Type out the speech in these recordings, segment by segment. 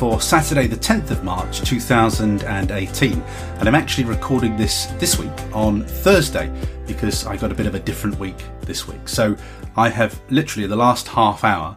for Saturday, the 10th of March 2018. And I'm actually recording this this week on Thursday because I got a bit of a different week this week. So I have literally the last half hour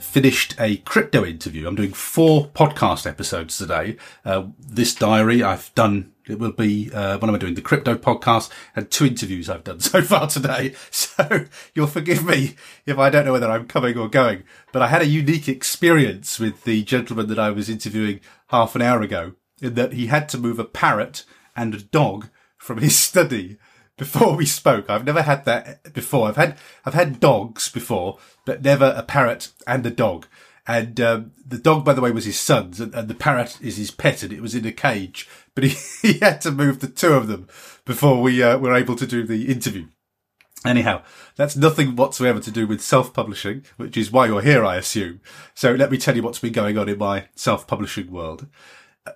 finished a crypto interview. I'm doing four podcast episodes today. Uh, this diary I've done it will be, uh, what am I doing? The crypto podcast and two interviews I've done so far today. So you'll forgive me if I don't know whether I'm coming or going, but I had a unique experience with the gentleman that I was interviewing half an hour ago in that he had to move a parrot and a dog from his study before we spoke. I've never had that before. I've had, I've had dogs before, but never a parrot and a dog. And um, the dog, by the way, was his son's, and, and, the parrot is his pet, and it was in a cage. But he, he had to move the two of them before we uh, were able to do the interview. Anyhow, that's nothing whatsoever to do with self-publishing, which is why you're here, I assume. So let me tell you what's been going on in my self-publishing world.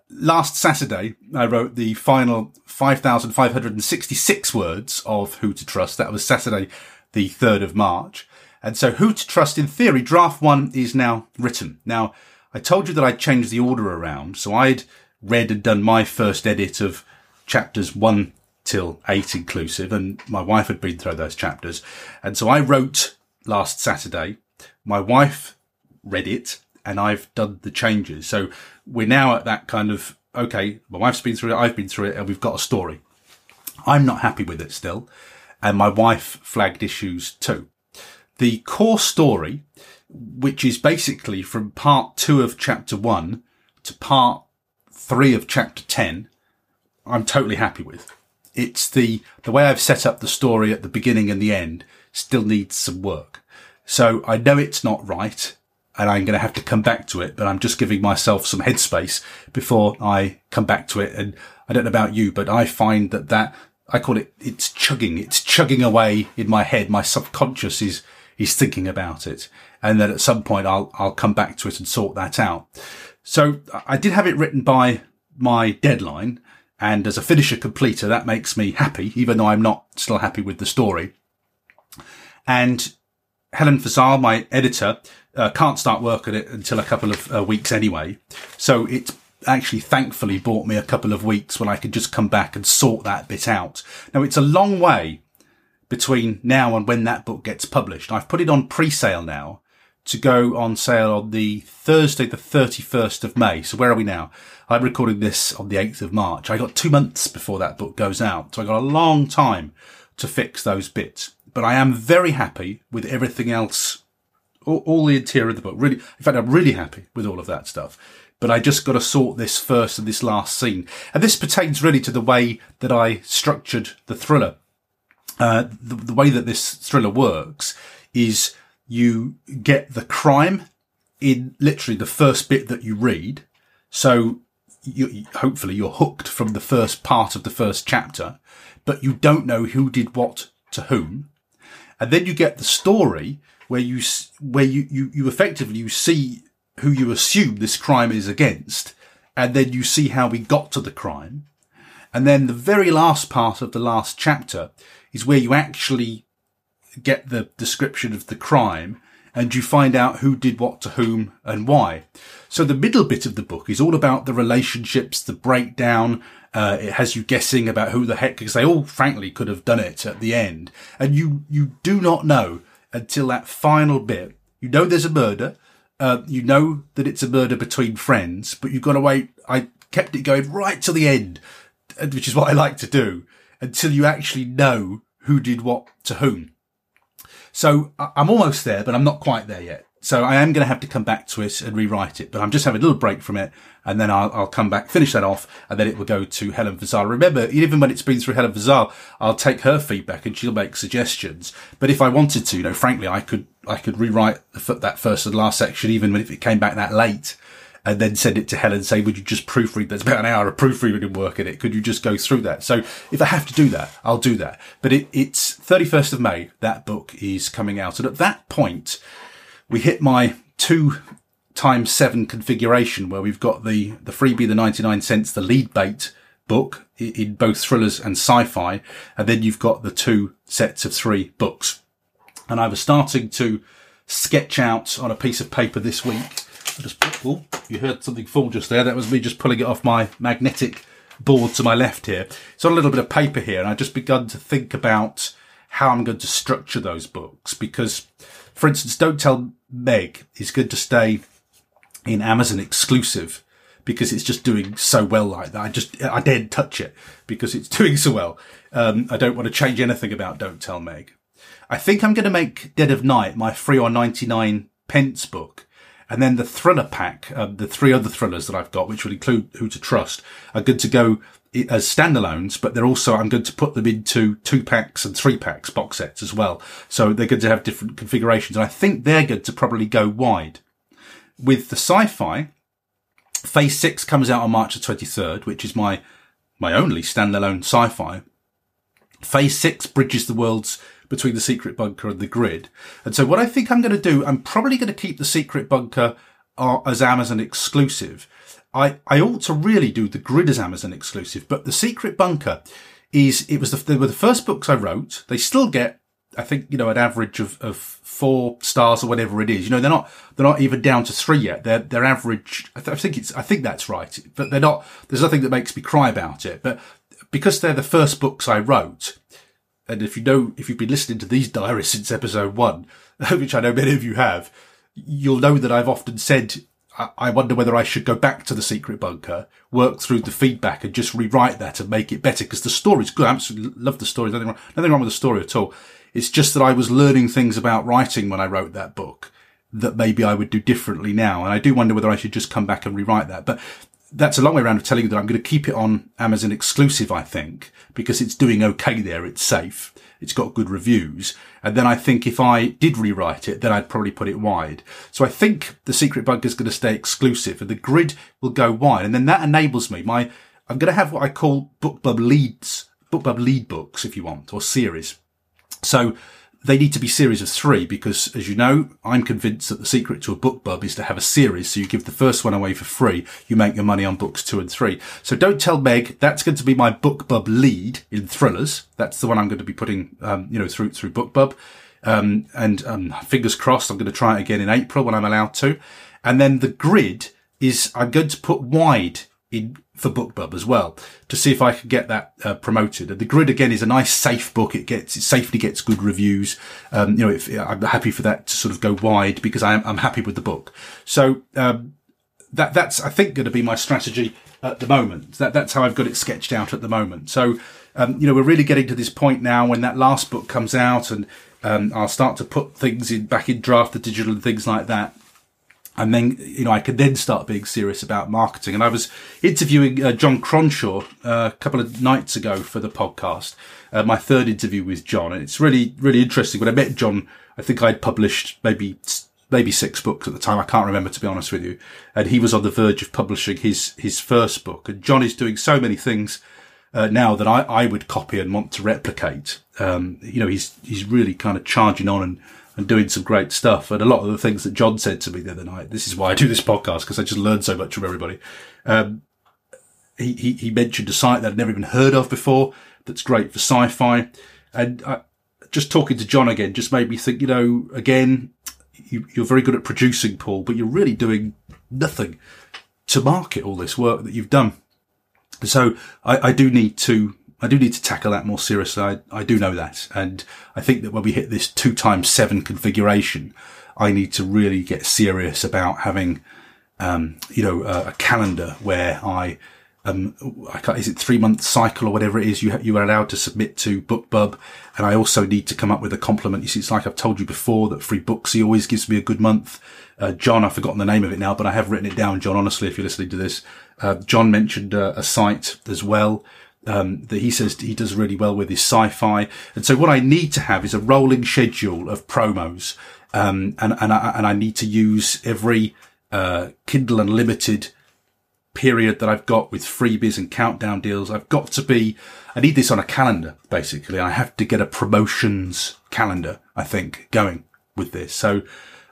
Last Saturday, I wrote the final 5,566 words of Who to Trust. That was Saturday, the 3rd of March. And so who to trust in theory, draft one is now written. Now, I told you that I'd changed the order around. So I'd read and done my first edit of chapters one till eight inclusive. And my wife had been through those chapters. And so I wrote last Saturday. My wife read it and I've done the changes. So we're now at that kind of, okay, my wife's been through it. I've been through it and we've got a story. I'm not happy with it still. And my wife flagged issues too the core story, which is basically from part two of chapter one to part three of chapter 10, I'm totally happy with. It's the, the way I've set up the story at the beginning and the end still needs some work. So I know it's not right and I'm going to have to come back to it, but I'm just giving myself some headspace before I come back to it. And I don't know about you, but I find that that I call it, it's chugging. It's chugging away in my head. My subconscious is he's thinking about it. And then at some point I'll, I'll come back to it and sort that out. So I did have it written by my deadline. And as a finisher completer, that makes me happy, even though I'm not still happy with the story. And Helen Fazal, my editor, uh, can't start work on it until a couple of uh, weeks anyway. So it actually thankfully bought me a couple of weeks when I could just come back and sort that bit out. Now it's a long way between now and when that book gets published. I've put it on pre-sale now to go on sale on the Thursday, the 31st of May. So where are we now? I'm recording this on the 8th of March. I got two months before that book goes out. So I got a long time to fix those bits, but I am very happy with everything else. All, all the interior of the book. Really, in fact, I'm really happy with all of that stuff but I just got to sort this first and this last scene. And this pertains really to the way that I structured the thriller. Uh, the, the way that this thriller works is you get the crime in literally the first bit that you read. So you, hopefully you're hooked from the first part of the first chapter, but you don't know who did what to whom. And then you get the story where you, where you, you, you effectively, you see who you assume this crime is against. And then you see how we got to the crime. And then the very last part of the last chapter is where you actually get the description of the crime and you find out who did what to whom and why. So the middle bit of the book is all about the relationships, the breakdown. Uh, it has you guessing about who the heck, because they all frankly could have done it at the end. And you, you do not know until that final bit. You know there's a murder. Uh, you know that it's a murder between friends, but you've got to wait. I kept it going right to the end, which is what I like to do until you actually know who did what to whom. So I'm almost there, but I'm not quite there yet. So I am going to have to come back to it and rewrite it, but I'm just having a little break from it and then I'll, I'll come back, finish that off and then it will go to Helen Fazal. Remember, even when it's been through Helen Fazal, I'll take her feedback and she'll make suggestions. But if I wanted to, you know, frankly, I could, I could rewrite that first and last section even if it came back that late and then send it to Helen and say, would you just proofread? There's about an hour of proofreading work in it. Could you just go through that? So if I have to do that, I'll do that. But it, it's 31st of May. That book is coming out. And at that point, we hit my two times seven configuration where we've got the, the freebie, the 99 cents, the lead bait book in both thrillers and sci-fi. And then you've got the two sets of three books. And I was starting to sketch out on a piece of paper this week. Just, oh, you heard something fall just there. That was me just pulling it off my magnetic board to my left here. It's on a little bit of paper here. And I just begun to think about how I'm going to structure those books because, for instance, Don't Tell Meg is good to stay in Amazon exclusive because it's just doing so well like that. I just, I daren't touch it because it's doing so well. Um, I don't want to change anything about Don't Tell Meg. I think I'm going to make Dead of Night my free or 99 pence book. And then the thriller pack, um, the three other thrillers that I've got, which will include Who to Trust, are good to go as standalones, but they're also, I'm going to put them into two packs and three packs box sets as well. So they're going to have different configurations. And I think they're going to probably go wide. With the sci-fi, Phase 6 comes out on March the 23rd, which is my, my only standalone sci-fi. Phase 6 bridges the worlds between the secret bunker and the grid. And so what I think I'm going to do, I'm probably going to keep the secret bunker uh, as Amazon exclusive. I, I ought to really do the grid as Amazon exclusive, but the secret bunker is, it was the, they were the first books I wrote. They still get, I think, you know, an average of, of four stars or whatever it is. You know, they're not, they're not even down to three yet. They're, they're average. I, th- I think it's, I think that's right, but they're not, there's nothing that makes me cry about it. But because they're the first books I wrote, and if you know, if you've been listening to these diaries since episode one, which I know many of you have, you'll know that I've often said, I wonder whether I should go back to the secret bunker, work through the feedback and just rewrite that and make it better because the story's good. I absolutely love the story. Nothing wrong, nothing wrong with the story at all. It's just that I was learning things about writing when I wrote that book that maybe I would do differently now. And I do wonder whether I should just come back and rewrite that. But that's a long way around of telling you that I'm going to keep it on Amazon exclusive, I think, because it's doing okay there. It's safe. It's got good reviews. And then I think if I did rewrite it, then I'd probably put it wide. So I think the secret bunker is going to stay exclusive and the grid will go wide. And then that enables me, my, I'm going to have what I call BookBub leads, BookBub lead books, if you want, or series. So they need to be series of three because, as you know, I'm convinced that the secret to a BookBub is to have a series. So you give the first one away for free. You make your money on books two and three. So don't tell Meg. That's going to be my BookBub lead in thrillers. That's the one I'm going to be putting, um, you know, through, through BookBub. Um, and, um, fingers crossed, I'm going to try it again in April when I'm allowed to. And then the grid is I'm going to put wide in for BookBub as well to see if I could get that uh, promoted. The Grid again is a nice, safe book. It gets it safely gets good reviews. Um, you know, if, I'm happy for that to sort of go wide because I am I'm happy with the book. So um, that that's I think going to be my strategy at the moment. That that's how I've got it sketched out at the moment. So um, you know, we're really getting to this point now when that last book comes out and um, I'll start to put things in back in Draft2Digital and things like that and then you know I could then start being serious about marketing. And I was interviewing uh, John Cronshaw uh, a couple of nights ago for the podcast, uh, my third interview with John, and it's really really interesting. When I met John, I think I'd published maybe maybe six books at the time. I can't remember to be honest with you, and he was on the verge of publishing his his first book. And John is doing so many things. Uh, now that I, I would copy and want to replicate, um, you know, he's he's really kind of charging on and and doing some great stuff. And a lot of the things that John said to me the other night, this is why I do this podcast, because I just learned so much from everybody. Um, he, he, he, mentioned a site that I'd never even heard of before that's great for sci-fi. And I, just talking to John again just made me think, you know, again, you, you're very good at producing, Paul, but you're really doing nothing to market all this work that you've done. So I, I do need to I do need to tackle that more seriously. I, I do know that. And I think that when we hit this two times seven configuration, I need to really get serious about having, um, you know, a, a calendar where I, um, I is it three month cycle or whatever it is you ha- you are allowed to submit to BookBub, and I also need to come up with a compliment. You see, it's like I've told you before that Free Booksy always gives me a good month. Uh, John, I've forgotten the name of it now, but I have written it down. John, honestly, if you're listening to this, uh, John mentioned uh, a site as well um, that he says he does really well with his sci-fi. And so what I need to have is a rolling schedule of promos. Um, and, and I, and I need to use every, uh, Kindle Unlimited period that I've got with freebies and countdown deals. I've got to be, I need this on a calendar, basically. I have to get a promotions calendar, I think, going with this. So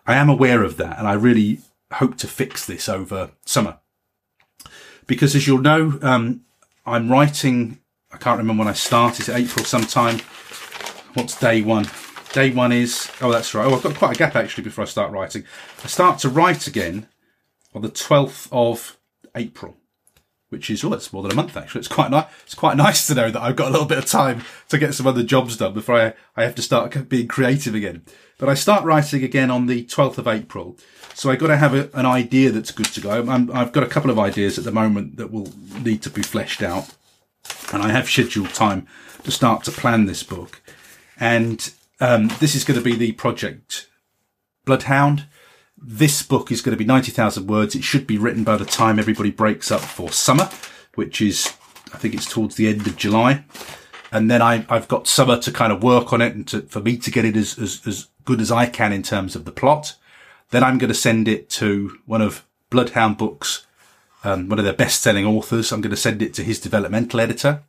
I am aware of that and I really hope to fix this over summer. Because as you'll know, um, I'm writing, I can't remember when I started, April sometime. What's day one? Day one is, oh, that's right. Oh, I've got quite a gap actually before I start writing. I start to write again on the 12th of April, which is, oh, it's more than a month actually. It's quite nice. It's quite nice to know that I've got a little bit of time to get some other jobs done before I, I have to start being creative again. But I start writing again on the 12th of April. So I've got to have a, an idea that's good to go. i have got a couple of ideas at the moment that will need to be fleshed out. And I have scheduled time to start to plan this book. And um, this is going to be the project Bloodhound. This book is going to be 90,000 words. It should be written by the time everybody breaks up for summer, which is, I think it's towards the end of July. And then I, have got summer to kind of work on it and to, for me to get it as, as, as good as I can in terms of the plot. Then I'm going to send it to one of Bloodhound Books, um, one of their best selling authors. I'm going to send it to his developmental editor.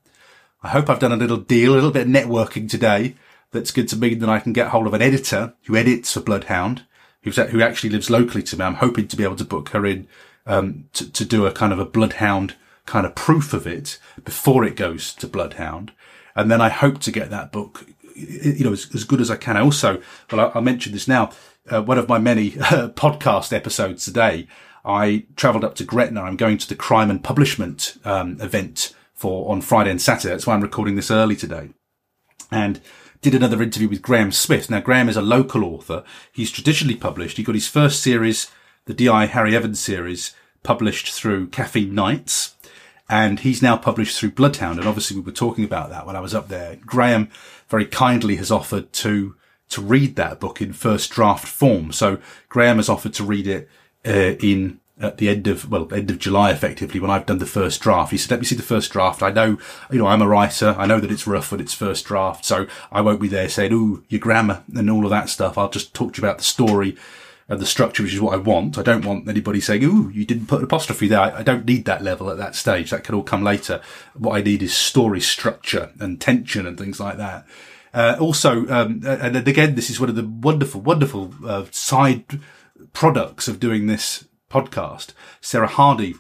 I hope I've done a little deal, a little bit of networking today that's good to mean that I can get hold of an editor who edits for Bloodhound, who's, who actually lives locally to me. I'm hoping to be able to book her in, um, to, to do a kind of a Bloodhound kind of proof of it before it goes to Bloodhound. And then I hope to get that book, you know, as, as good as I can. Also, well, I, I mentioned this now uh, one of my many uh, podcast episodes today, I travelled up to Gretna. I'm going to the crime and publishment um, event for on Friday and Saturday. That's why I'm recording this early today, and did another interview with Graham Smith. Now Graham is a local author. He's traditionally published. He got his first series, the D.I. Harry Evans series, published through Caffeine Nights. And he's now published through Bloodhound. And obviously we were talking about that when I was up there. Graham very kindly has offered to to read that book in first draft form. So Graham has offered to read it uh, in at the end of well end of July effectively when I've done the first draft. He said, "Let me see the first draft. I know you know I'm a writer. I know that it's rough at its first draft, so I won't be there saying ooh your grammar and all of that stuff. I'll just talk to you about the story." And the structure, which is what I want. I don't want anybody saying, "Ooh, you didn't put an apostrophe there." I, don't need that level at that stage. That can all come later. What I need is story structure and tension and things like that. Uh, also, um, and again, this is one of the wonderful, wonderful uh, side products of doing this podcast. Sarah Hardy,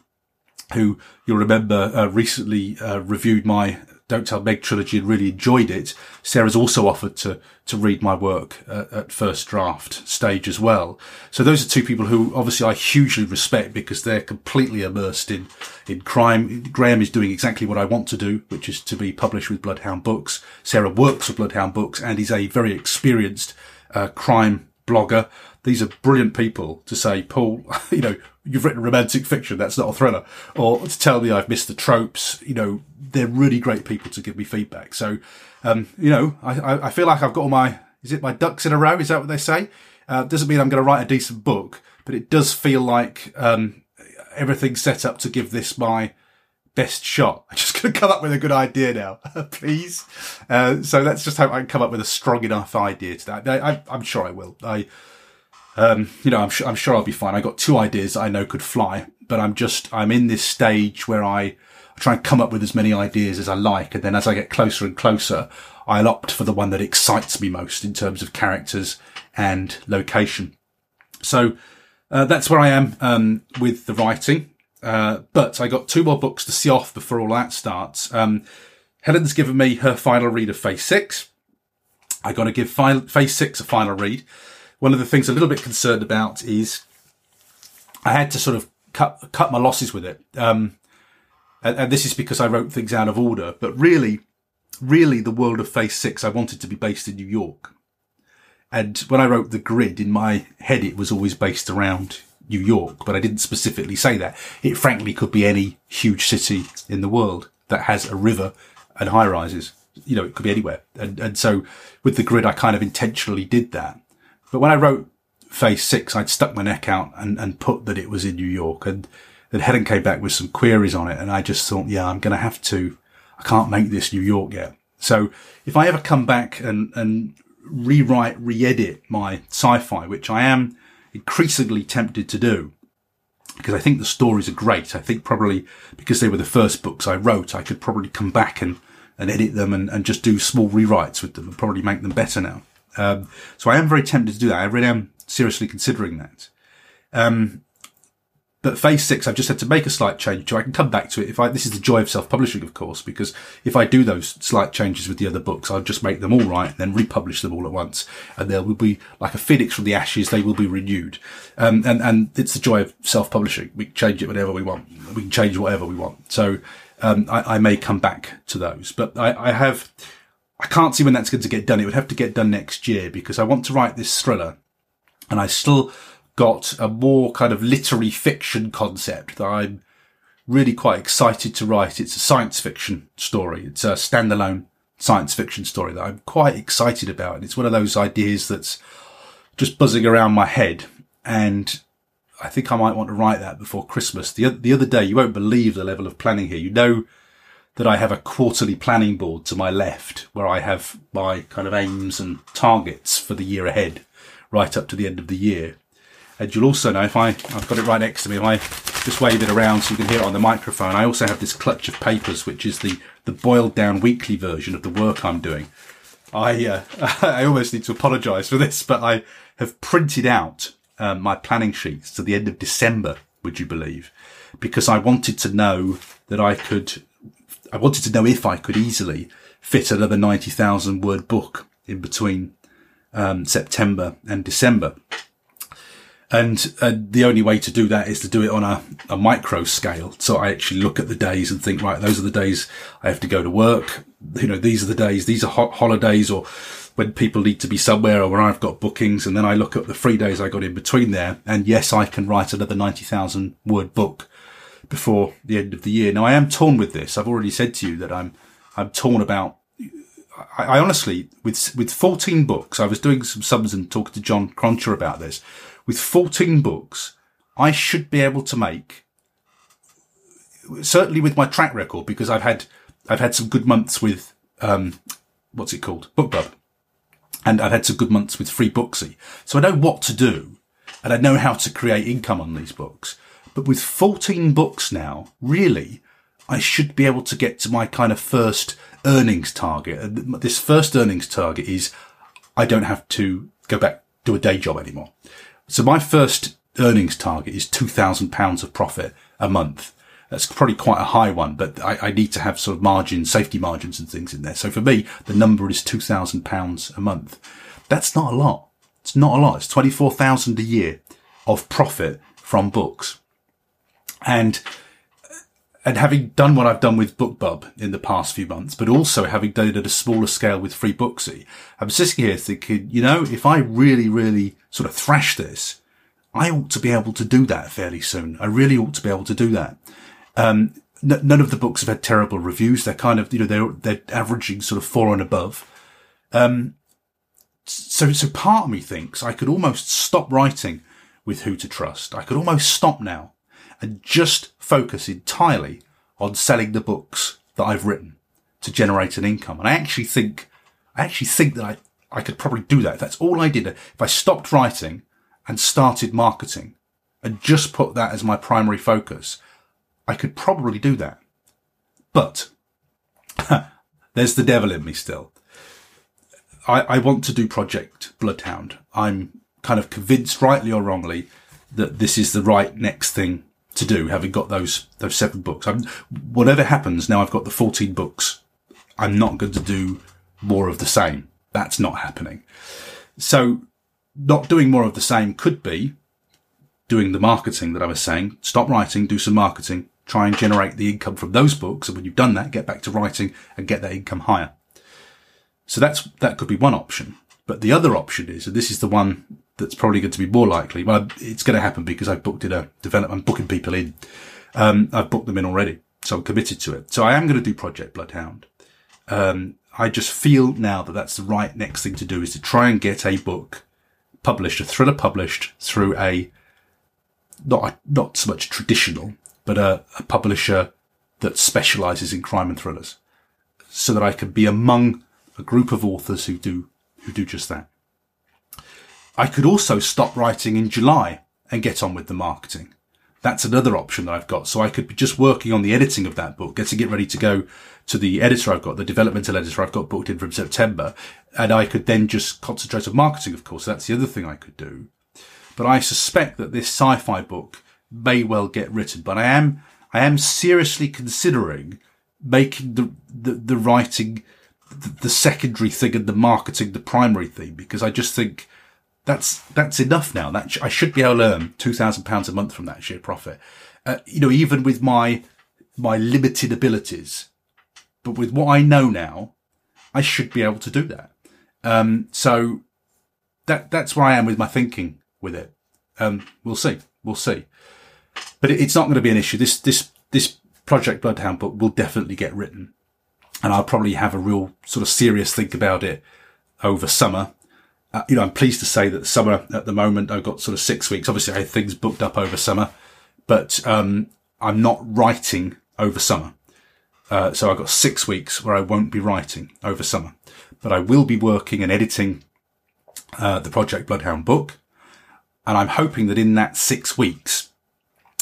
who you'll remember uh, recently uh, reviewed my don't Tell Meg trilogy and really enjoyed it. Sarah's also offered to to read my work uh, at first draft stage as well. So those are two people who obviously I hugely respect because they're completely immersed in in crime. Graham is doing exactly what I want to do, which is to be published with Bloodhound Books. Sarah works for Bloodhound Books and is a very experienced uh, crime blogger. These are brilliant people to say, Paul, you know, you've written romantic fiction, that's not a thriller, or to tell me I've missed the tropes. You know, they're really great people to give me feedback. So, um, you know, I, I feel like I've got all my, is it my ducks in a row? Is that what they say? Uh, doesn't mean I'm going to write a decent book, but it does feel like, um, everything's set up to give this my best shot. I'm just going to come up with a good idea now, please. Uh, so let's just hope I can come up with a strong enough idea to that. I, am sure I will. I, um, you know, I'm sure, I'm sure I'll be fine. I got two ideas I know could fly, but I'm just, I'm in this stage where I, try and come up with as many ideas as I like. And then as I get closer and closer, I'll opt for the one that excites me most in terms of characters and location. So, uh, that's where I am, um, with the writing. Uh, but I got two more books to see off before all that starts. Um, Helen's given me her final read of Phase 6. I got to give Phase 6 a final read one of the things I'm a little bit concerned about is I had to sort of cut cut my losses with it. Um, and, and, this is because I wrote things out of order. But really, really, the world of Phase Six I wanted to be based in New York. And when I wrote the grid in my head, it was always based around New York, but I didn't specifically say that. It frankly could be any huge city in the world that has a river and high rises. You know, it could be anywhere. And, and so with the grid, I kind of intentionally did that. But when I wrote Phase Six, I'd stuck my neck out and, and put that it was in New York, and then Helen came back with some queries on it, and I just thought, yeah, I'm going to have to. I can't make this New York yet. So if I ever come back and and rewrite, re-edit my sci-fi, which I am increasingly tempted to do, because I think the stories are great. I think probably because they were the first books I wrote, I could probably come back and, and edit them and, and just do small rewrites with them and probably make them better now. Um, so I am very tempted to do that. I really am seriously considering that. Um, but phase six, I've just had to make a slight change to. I can come back to it if I. This is the joy of self-publishing, of course, because if I do those slight changes with the other books, I'll just make them all right and then republish them all at once, and they will be like a phoenix from the ashes. They will be renewed, um, and and it's the joy of self-publishing. We can change it whenever we want. We can change whatever we want. So um, I, I, may come back to those, but I, I have. I can't see when that's going to get done. It would have to get done next year because I want to write this thriller, and I still got a more kind of literary fiction concept that I'm really quite excited to write. It's a science fiction story. It's a standalone science fiction story that I'm quite excited about. And it's one of those ideas that's just buzzing around my head. And I think I might want to write that before Christmas. The, the other day, you won't believe the level of planning here. You know that I have a quarterly planning board to my left where I have my kind of aims and targets for the year ahead right up to the end of the year. And you'll also know if I, I've got it right next to me, if I just wave it around so you can hear it on the microphone, I also have this clutch of papers, which is the, the boiled down weekly version of the work I'm doing. I, uh, I almost need to apologise for this, but I have printed out um, my planning sheets to the end of December, would you believe? Because I wanted to know that I could, I wanted to know if I could easily fit another 90,000 word book in between um, September and December. And uh, the only way to do that is to do it on a, a micro scale. So I actually look at the days and think, right, those are the days I have to go to work. You know, these are the days, these are ho- holidays or when people need to be somewhere or when I've got bookings. And then I look at the three days I got in between there. And yes, I can write another 90,000 word book before the end of the year. Now I am torn with this. I've already said to you that I'm, I'm torn about I, I honestly, with with 14 books, I was doing some sums and talking to John Cronshaw about this with 14 books, I should be able to make, certainly with my track record, because I've had, I've had some good months with, um, what's it called? BookBub. And I've had some good months with Free Booksy. So I know what to do and I know how to create income on these books. But with 14 books now, really, I should be able to get to my kind of first earnings target. This first earnings target is I don't have to go back to a day job anymore. So my first earnings target is £2,000 of profit a month. That's probably quite a high one, but I, I, need to have sort of margins, safety margins and things in there. So for me, the number is £2,000 a month. That's not a lot. It's not a lot. It's 24,000 a year of profit from books. And and having done what I've done with BookBub in the past few months, but also having done it at a smaller scale with Free Booksy, I'm sitting here thinking, you know, if I really, really sort of thrash this, I ought to be able to do that fairly soon. I really ought to be able to do that. Um, n- none of the books have had terrible reviews. They're kind of, you know, they're, they're averaging sort of four and above. Um, so, so part of me thinks I could almost stop writing with Who to Trust. I could almost stop now and just focus entirely on selling the books that I've written to generate an income. And I actually think, I actually think that I, I could probably do that. If that's all I did, if I stopped writing and started marketing and just put that as my primary focus, I could probably do that. But there's the devil in me still. I, I want to do Project Bloodhound. I'm kind of convinced, rightly or wrongly, that this is the right next thing to do, having got those those seven books. I'm, whatever happens now, I've got the fourteen books. I'm not going to do more of the same. That's not happening. So, not doing more of the same could be doing the marketing that I was saying. Stop writing, do some marketing, try and generate the income from those books. And when you've done that, get back to writing and get that income higher. So that's that could be one option. But the other option is, and this is the one that's probably going to be more likely. Well, it's going to happen because I've booked in a development. I'm booking people in. Um, I've booked them in already, so I'm committed to it. So I am going to do Project Bloodhound. Um, I just feel now that that's the right next thing to do is to try and get a book published, a thriller published through a not not so much traditional, but a, a publisher that specialises in crime and thrillers, so that I can be among a group of authors who do who do just that. I could also stop writing in July and get on with the marketing. that's another option that I've got. So I could be just working on the editing of that book, getting it ready to go to the editor I've got, the developmental editor I've got booked in from September. And I could then just concentrate on marketing, of course. That's the other thing I could do. But I suspect that this sci-fi book may well get written, but I am, I am seriously considering making the, the, the writing the, secondary thing and the marketing the primary thing because I just think that's that's enough now. That sh- I should be able to earn two thousand pounds a month from that sheer profit. Uh, you know, even with my my limited abilities, but with what I know now, I should be able to do that. Um, so that that's where I am with my thinking with it. Um, we'll see, we'll see. But it, it's not going to be an issue. This this this Project Bloodhound book will definitely get written, and I'll probably have a real sort of serious think about it over summer uh, you know, I'm pleased to say that summer at the moment, I've got sort of six weeks. Obviously, I had things booked up over summer, but um, I'm not writing over summer. Uh, so I've got six weeks where I won't be writing over summer, but I will be working and editing uh, the Project Bloodhound book. And I'm hoping that in that six weeks,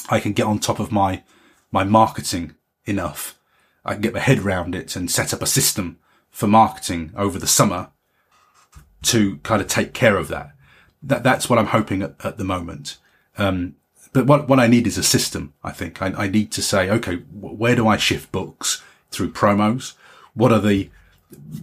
I can get on top of my, my marketing enough. I can get my head around it and set up a system for marketing over the summer to kind of take care of that. That that's what I'm hoping at, at the moment. Um, but what what I need is a system. I think I, I need to say, okay, where do I shift books through promos? What are the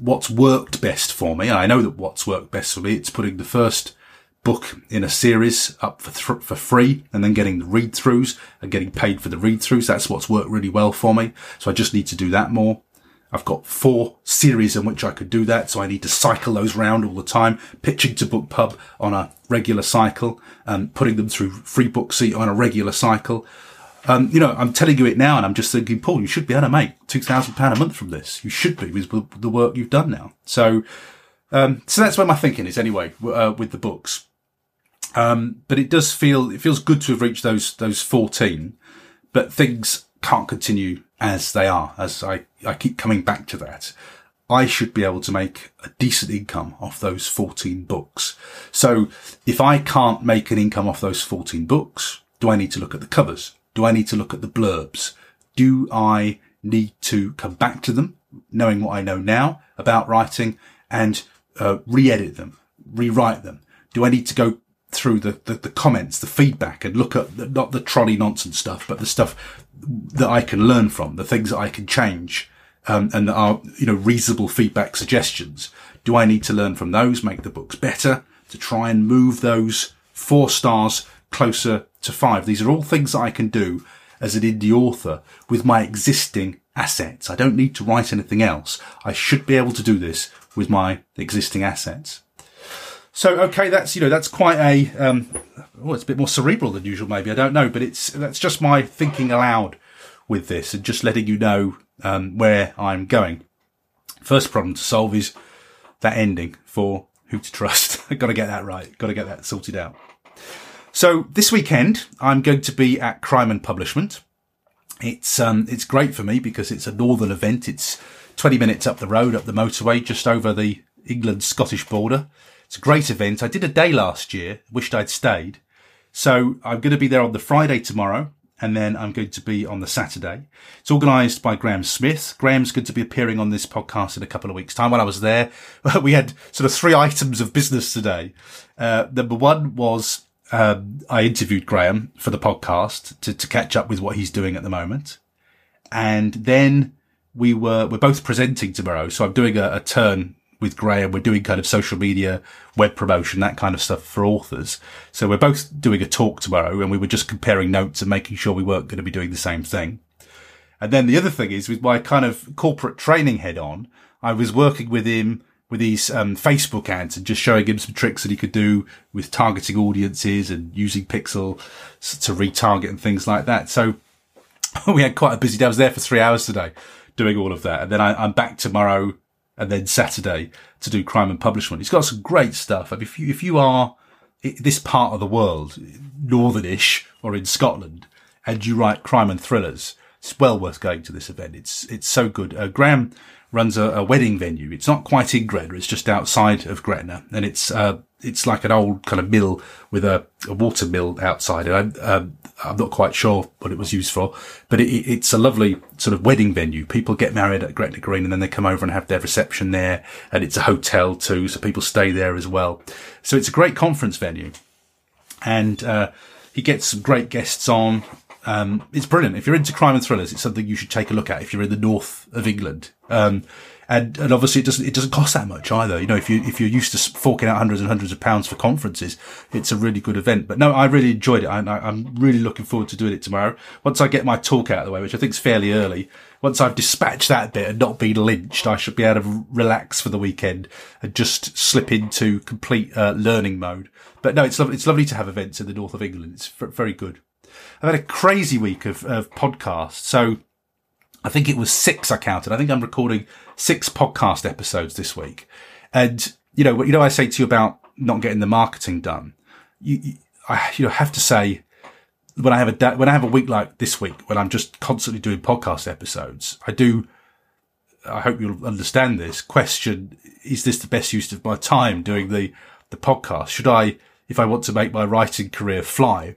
what's worked best for me? I know that what's worked best for me. It's putting the first book in a series up for th- for free and then getting the read throughs and getting paid for the read throughs. That's what's worked really well for me. So I just need to do that more. I've got four series in which I could do that, so I need to cycle those round all the time, pitching to BookBub on a regular cycle, and putting them through Free Booksy on a regular cycle. Um, you know, I'm telling you it now, and I'm just thinking, Paul, you should be able to make two thousand pound a month from this. You should be with the work you've done now. So, um, so that's where my thinking is anyway uh, with the books. Um, but it does feel it feels good to have reached those those fourteen, but things can't continue as they are, as I, I keep coming back to that. I should be able to make a decent income off those 14 books. So if I can't make an income off those 14 books, do I need to look at the covers? Do I need to look at the blurbs? Do I need to come back to them, knowing what I know now about writing and uh, re-edit them, rewrite them? Do I need to go through the, the, the, comments, the feedback and look at the, not the trolley nonsense stuff, but the stuff that I can learn from, the things that I can change, um, and that are, you know, reasonable feedback suggestions. Do I need to learn from those, make the books better to try and move those four stars closer to five? These are all things that I can do as an indie author with my existing assets. I don't need to write anything else. I should be able to do this with my existing assets. So okay, that's you know that's quite a um, oh, it's a bit more cerebral than usual. Maybe I don't know, but it's that's just my thinking aloud with this and just letting you know um, where I'm going. First problem to solve is that ending for who to trust. I've got to get that right. Got to get that sorted out. So this weekend I'm going to be at Crime and Publishment. It's um it's great for me because it's a northern event. It's 20 minutes up the road, up the motorway, just over the England Scottish border. It's a great event. I did a day last year, wished I'd stayed. So I'm going to be there on the Friday tomorrow, and then I'm going to be on the Saturday. It's organised by Graham Smith. Graham's going to be appearing on this podcast in a couple of weeks' time. When I was there, we had sort of three items of business today. Uh, number one was um, I interviewed Graham for the podcast to, to catch up with what he's doing at the moment, and then we were we're both presenting tomorrow. So I'm doing a, a turn with Graham. We're doing kind of social media, web promotion, that kind of stuff for authors. So we're both doing a talk tomorrow and we were just comparing notes and making sure we weren't going to be doing the same thing. And then the other thing is with my kind of corporate training head on, I was working with him with these um, Facebook ads and just showing him some tricks that he could do with targeting audiences and using Pixel to retarget and things like that. So we had quite a busy day. I was there for three hours today doing all of that. And then I, I'm back tomorrow and then Saturday to do crime and publishment. He's got some great stuff. If you, if you are this part of the world, northernish or in Scotland, and you write crime and thrillers, it's well worth going to this event. It's, it's so good. Uh, Graham runs a, a, wedding venue. It's not quite in Gretna. It's just outside of Gretna and it's, uh, it's like an old kind of mill with a, a water mill outside. And I'm, um, I'm not quite sure what it was used for, but it, it's a lovely sort of wedding venue. People get married at Gretna Green and then they come over and have their reception there. And it's a hotel too. So people stay there as well. So it's a great conference venue and, uh, he gets some great guests on. Um, it's brilliant. If you're into crime and thrillers, it's something you should take a look at if you're in the north of England. Um, and, and obviously it doesn't, it doesn't cost that much either. You know, if you, if you're used to forking out hundreds and hundreds of pounds for conferences, it's a really good event. But no, I really enjoyed it. I, I'm really looking forward to doing it tomorrow. Once I get my talk out of the way, which I think is fairly early, once I've dispatched that bit and not been lynched, I should be able to relax for the weekend and just slip into complete uh, learning mode. But no, it's lovely. It's lovely to have events in the north of England. It's very good. I've had a crazy week of, of podcasts. So I think it was six I counted. I think I'm recording six podcast episodes this week. And, you know, you know, I say to you about not getting the marketing done. You, you I, you know, have to say when I have a, da- when I have a week like this week, when I'm just constantly doing podcast episodes, I do, I hope you'll understand this question. Is this the best use of my time doing the, the podcast? Should I, if I want to make my writing career fly,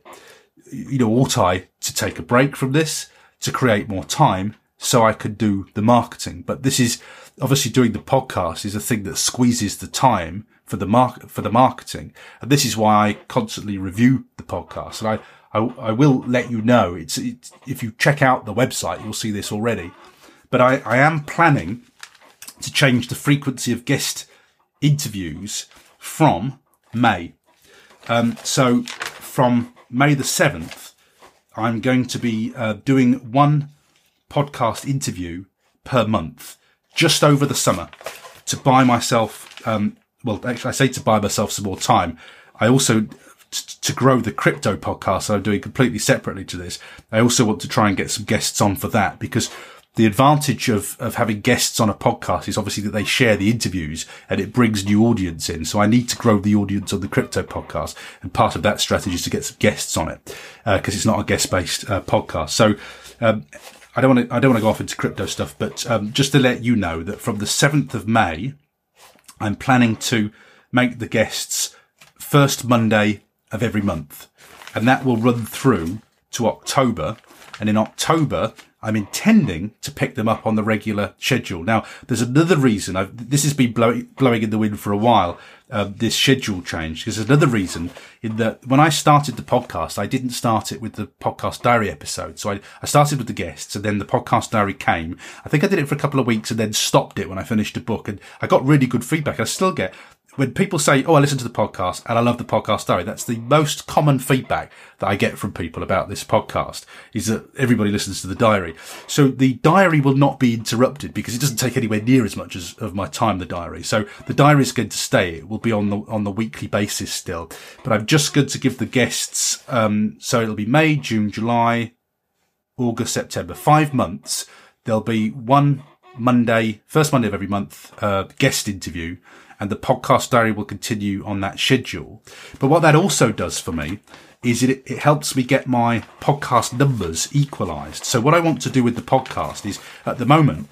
you know, ought I to take a break from this to create more time? So I could do the marketing. But this is obviously doing the podcast is a thing that squeezes the time for the mark for the marketing. And this is why I constantly review the podcast. And I, I, I will let you know it's, it's, if you check out the website, you'll see this already. But I, I am planning to change the frequency of guest interviews from May. Um, so from May the 7th, I'm going to be uh, doing one podcast interview per month just over the summer to buy myself, um, well, actually, I say to buy myself some more time. I also, t- to grow the crypto podcast I'm doing completely separately to this, I also want to try and get some guests on for that because the advantage of, of having guests on a podcast is obviously that they share the interviews and it brings new audience in. So I need to grow the audience on the crypto podcast. And part of that strategy is to get some guests on it, because uh, it's not a guest based uh, podcast. So, um, I don't want to, I don't want to go off into crypto stuff, but um, just to let you know that from the 7th of May, I'm planning to make the guests first Monday of every month. And that will run through to October. And in October, I'm intending to pick them up on the regular schedule. Now, there's another reason. I've, this has been blowing, blowing in the wind for a while. Uh, this schedule change. Because there's another reason in that when I started the podcast, I didn't start it with the podcast diary episode. So I, I started with the guests and then the podcast diary came. I think I did it for a couple of weeks and then stopped it when I finished a book and I got really good feedback. I still get when people say, "Oh, I listen to the podcast and I love the podcast diary," that's the most common feedback that I get from people about this podcast is that everybody listens to the diary. So the diary will not be interrupted because it doesn't take anywhere near as much as of my time. The diary, so the diary is going to stay. It will be on the on the weekly basis still, but I'm just going to give the guests. Um, so it'll be May, June, July, August, September, five months. There'll be one Monday, first Monday of every month, uh, guest interview and the podcast diary will continue on that schedule. But what that also does for me is it, it helps me get my podcast numbers equalized. So what I want to do with the podcast is at the moment,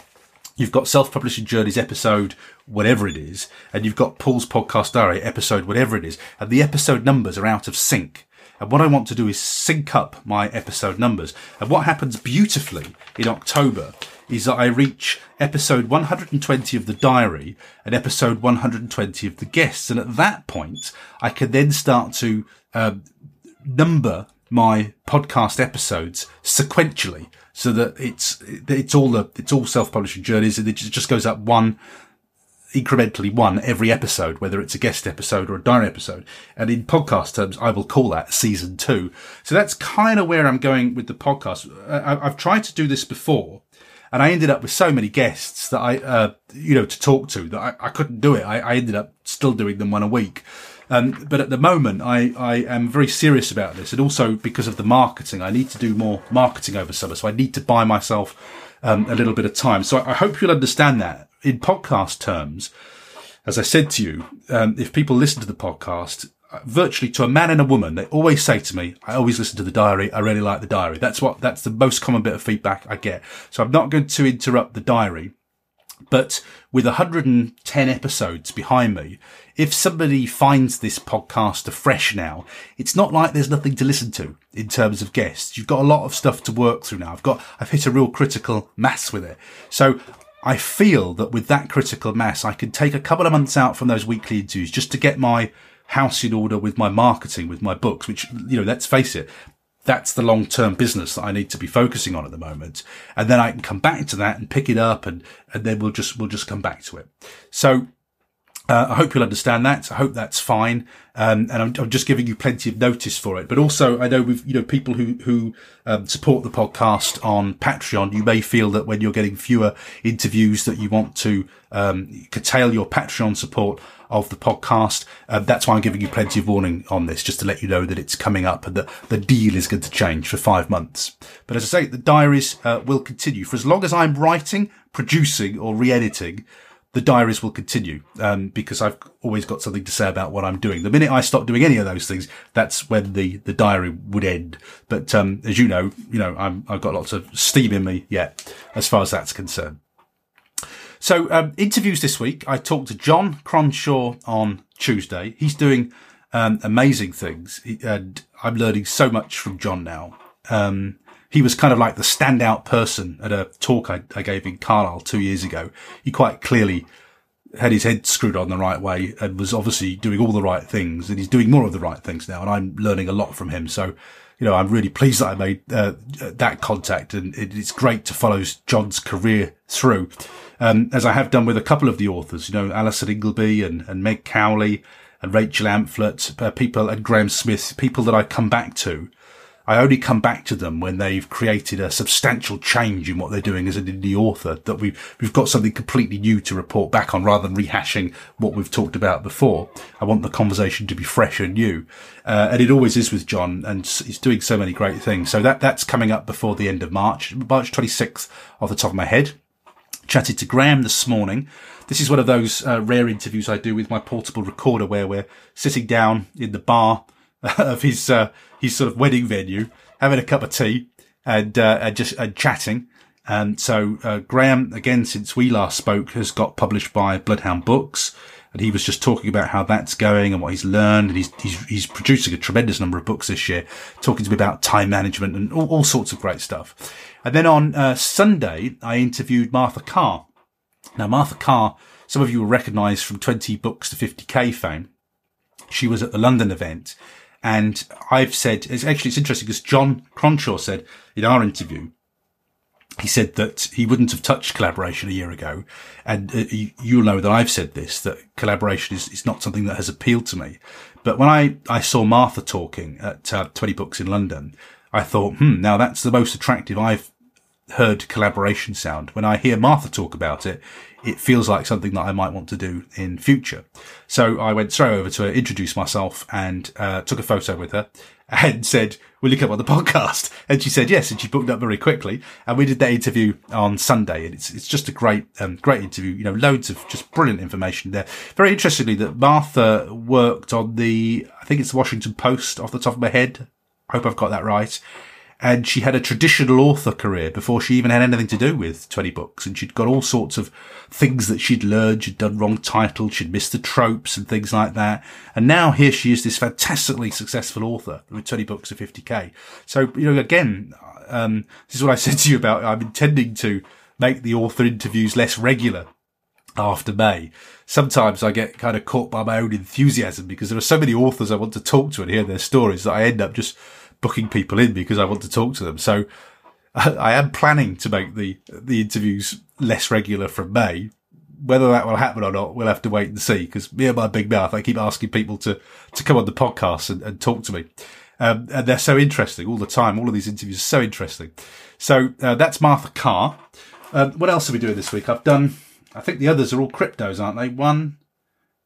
you've got self-publishing journeys episode whatever it is and you've got paul's podcast diary episode whatever it is and the episode numbers are out of sync and what i want to do is sync up my episode numbers and what happens beautifully in october is that I reach episode 120 of the diary and episode 120 of the guests. And at that point, I can then start to um, number my podcast episodes sequentially so that it's, it's all the, it's all self-publishing journeys and it just goes up one incrementally one every episode, whether it's a guest episode or a diary episode. And in podcast terms, I will call that season two. So that's kind of where I'm going with the podcast. I, have tried to do this before and I ended up with so many guests that I, uh, you know, to talk to that I, I couldn't do it. I, I, ended up still doing them one a week. Um, but at the moment, I, I am very serious about this. And also because of the marketing, I need to do more marketing over summer. So I need to buy myself, um, a little bit of time. So I, I hope you'll understand that in podcast terms. As I said to you, um, if people listen to the podcast, virtually to a man and a woman, they always say to me, I always listen to the diary. I really like the diary. That's what, that's the most common bit of feedback I get. So I'm not going to interrupt the diary But with 110 episodes behind me, if somebody finds this podcast afresh now, it's not like there's nothing to listen to in terms of guests. You've got a lot of stuff to work through now. I've got, I've hit a real critical mass with it. So I feel that with that critical mass, I can take a couple of months out from those weekly interviews just to get my house in order with my marketing, with my books, which, you know, let's face it, that's the long term business that I need to be focusing on at the moment. And then I can come back to that and pick it up and, and then we'll just, we'll just come back to it. So, uh, I hope you'll understand that. I hope that's fine. Um, and I'm, I'm, just giving you plenty of notice for it. But also, I know with you know people who who um, support the podcast on Patreon, you may feel that when you're getting fewer interviews, that you want to um, curtail your Patreon support of the podcast. Uh, that's why I'm giving you plenty of warning on this, just to let you know that it's coming up and that the deal is going to change for five months. But as I say, the diaries uh, will continue for as long as I'm writing, producing, or re-editing. The diaries will continue um, because I've always got something to say about what I'm doing. The minute I stop doing any of those things, that's when the, the diary would end. But um, as you know, you know i have got lots of steam in me yet, as far as that's concerned. So um, interviews this week. I talked to John Cronshaw on Tuesday. He's doing um, amazing things, and I'm learning so much from John now. Um, he was kind of like the standout person at a talk I, I gave in Carlisle two years ago. He quite clearly had his head screwed on the right way and was obviously doing all the right things and he's doing more of the right things now and I'm learning a lot from him. So, you know, I'm really pleased that I made uh, that contact and it's great to follow John's career through um, as I have done with a couple of the authors, you know, Alison Ingleby and, and Meg Cowley and Rachel Amphlett, uh, people and Graham Smith, people that I come back to. I only come back to them when they've created a substantial change in what they're doing as an indie author, that we've, we've got something completely new to report back on rather than rehashing what we've talked about before. I want the conversation to be fresh and new. Uh, and it always is with John and he's doing so many great things. So that, that's coming up before the end of March, March 26th off the top of my head chatted to Graham this morning. This is one of those uh, rare interviews I do with my portable recorder where we're sitting down in the bar of his, uh, his sort of wedding venue, having a cup of tea and, uh, and just and chatting. And so, uh, Graham, again, since we last spoke, has got published by Bloodhound Books. And he was just talking about how that's going and what he's learned. And he's, he's, he's producing a tremendous number of books this year, talking to me about time management and all, all sorts of great stuff. And then on uh, Sunday, I interviewed Martha Carr. Now, Martha Carr, some of you will recognize from 20 books to 50k fame. She was at the London event. And I've said, it's actually, it's interesting because John Cronshaw said in our interview, he said that he wouldn't have touched collaboration a year ago. And uh, you'll know that I've said this, that collaboration is, is not something that has appealed to me. But when I, I saw Martha talking at uh, 20 Books in London, I thought, hmm, now that's the most attractive I've heard collaboration sound. When I hear Martha talk about it, it feels like something that I might want to do in future. So I went straight over to her, introduced myself and uh, took a photo with her and said, will you come on the podcast? And she said yes. And she booked up very quickly. And we did that interview on Sunday. And it's, it's just a great, um, great interview. You know, loads of just brilliant information there. Very interestingly that Martha worked on the, I think it's the Washington Post off the top of my head. I hope I've got that right and she had a traditional author career before she even had anything to do with 20 books. And she'd got all sorts of things that she'd learned. She'd done wrong titles. She'd missed the tropes and things like that. And now here she is, this fantastically successful author with 20 books of 50k. So, you know, again, um, this is what I said to you about I'm intending to make the author interviews less regular after May. Sometimes I get kind of caught by my own enthusiasm because there are so many authors I want to talk to and hear their stories that I end up just booking people in because I want to talk to them. So I, am planning to make the, the interviews less regular from May. Whether that will happen or not, we'll have to wait and see because me and my big mouth, I keep asking people to, to come on the podcast and, and talk to me. Um, and they're so interesting all the time. All of these interviews are so interesting. So uh, that's Martha Carr. Um, what else are we doing this week? I've done, I think the others are all cryptos, aren't they? One,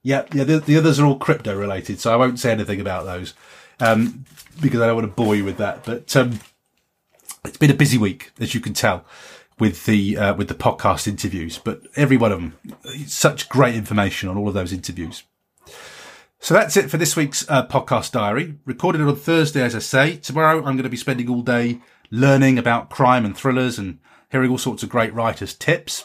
yeah, yeah, the, the others are all crypto related, so I won't say anything about those um, because I don't want to bore you with that. But um, it's been a busy week, as you can tell, with the uh, with the podcast interviews. But every one of them, such great information on all of those interviews. So that's it for this week's uh, podcast diary. Recorded on Thursday, as I say. Tomorrow, I'm going to be spending all day learning about crime and thrillers and hearing all sorts of great writers' tips.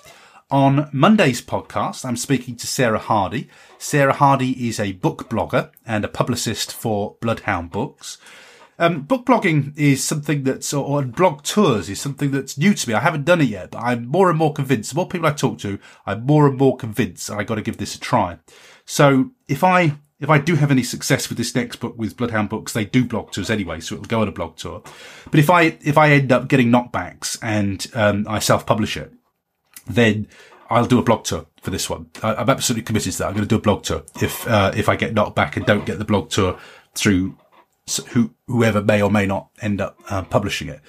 On Monday's podcast, I'm speaking to Sarah Hardy. Sarah Hardy is a book blogger and a publicist for Bloodhound Books. Um, book blogging is something that's, or, blog tours is something that's new to me. I haven't done it yet, but I'm more and more convinced. The more people I talk to, I'm more and more convinced I got to give this a try. So if I, if I do have any success with this next book with Bloodhound Books, they do blog tours anyway, so it'll go on a blog tour. But if I, if I end up getting knockbacks and, um, I self-publish it, then I'll do a blog tour for this one. I, am absolutely committed to that. I'm going to do a blog tour if uh, if I get knocked back and don't get the blog tour through who, whoever may or may not end up uh, publishing it.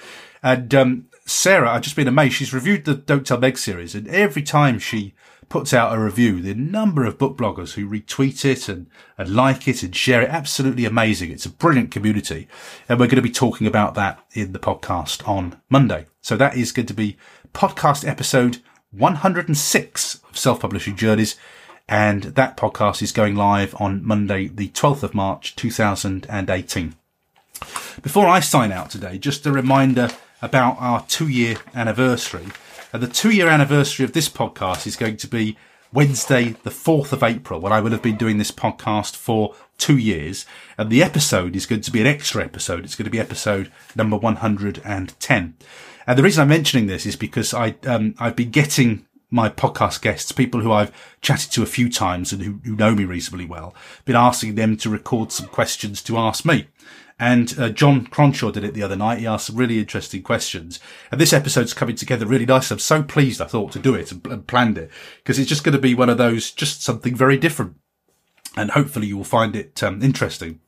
And um, Sarah, I've just been amazed. She's reviewed the Don't Tell Meg series, and every time she puts out a review, the number of book bloggers who retweet it and, and like it and share it, absolutely amazing. It's a brilliant community. And we're going to be talking about that in the podcast on Monday. So that is going to be podcast episode 106 of Self Publishing Journeys. And that podcast is going live on Monday, the 12th of March, 2018. Before I sign out today, just a reminder about our two year anniversary. And the two year anniversary of this podcast is going to be Wednesday, the 4th of April, when I will have been doing this podcast for two years. And the episode is going to be an extra episode. It's going to be episode number 110. And the reason I'm mentioning this is because I, um, I've been getting my podcast guests, people who I've chatted to a few times and who, who know me reasonably well, been asking them to record some questions to ask me. And uh, John Cronshaw did it the other night. He asked some really interesting questions. And this episode's coming together really nice. I'm so pleased I thought to do it and, and planned it because it's just going to be one of those, just something very different. And hopefully you will find it um, interesting.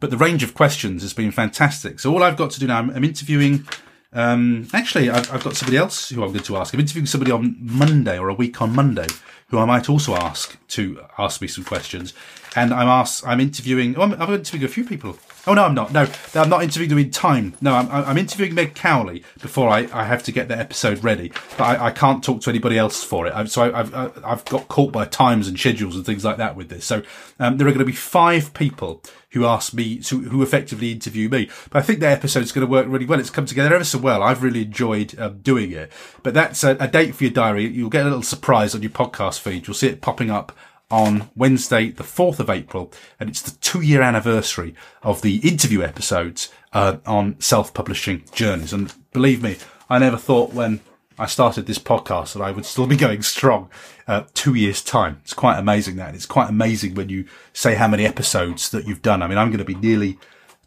But the range of questions has been fantastic. So all I've got to do now, I'm, I'm interviewing um, actually, I've, I've, got somebody else who I'm going to ask. I'm interviewing somebody on Monday or a week on Monday who I might also ask to ask me some questions. And I'm asked, I'm interviewing, oh, I'm, I'm interviewing a few people Oh no, I'm not. No, I'm not interviewing them in time. No, I'm, I'm interviewing Meg Cowley before I, I have to get the episode ready. But I, I can't talk to anybody else for it. So I, have I've got caught by times and schedules and things like that with this. So um, there are going to be five people who ask me to who effectively interview me. But I think the episode's going to work really well. It's come together ever so well. I've really enjoyed um, doing it. But that's a, a date for your diary. You'll get a little surprise on your podcast feed. You'll see it popping up on Wednesday, the 4th of April, and it's the two year anniversary of the interview episodes uh, on self publishing journeys. And believe me, I never thought when I started this podcast that I would still be going strong uh, two years time. It's quite amazing that. It's quite amazing when you say how many episodes that you've done. I mean, I'm going to be nearly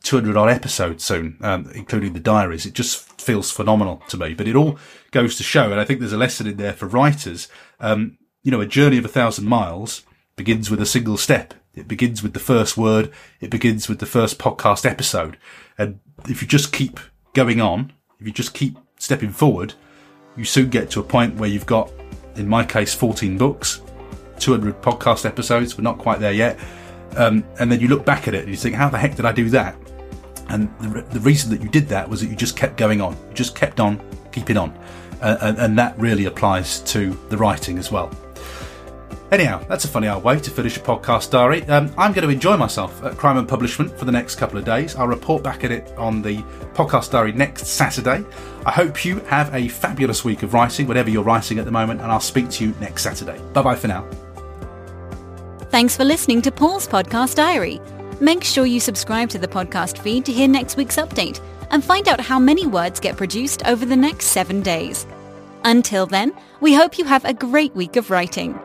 200 odd episodes soon, um, including the diaries. It just feels phenomenal to me, but it all goes to show. And I think there's a lesson in there for writers. Um, you know, a journey of a thousand miles begins with a single step. It begins with the first word. It begins with the first podcast episode. And if you just keep going on, if you just keep stepping forward, you soon get to a point where you've got, in my case, 14 books, 200 podcast episodes. We're not quite there yet. Um, and then you look back at it and you think, how the heck did I do that? And the, the reason that you did that was that you just kept going on. You just kept on keeping on. Uh, and, and that really applies to the writing as well. Anyhow, that's a funny old way to finish a podcast diary. Um, I'm going to enjoy myself at Crime and Publishment for the next couple of days. I'll report back at it on the podcast diary next Saturday. I hope you have a fabulous week of writing, whatever you're writing at the moment, and I'll speak to you next Saturday. Bye bye for now. Thanks for listening to Paul's Podcast Diary. Make sure you subscribe to the podcast feed to hear next week's update and find out how many words get produced over the next seven days. Until then, we hope you have a great week of writing.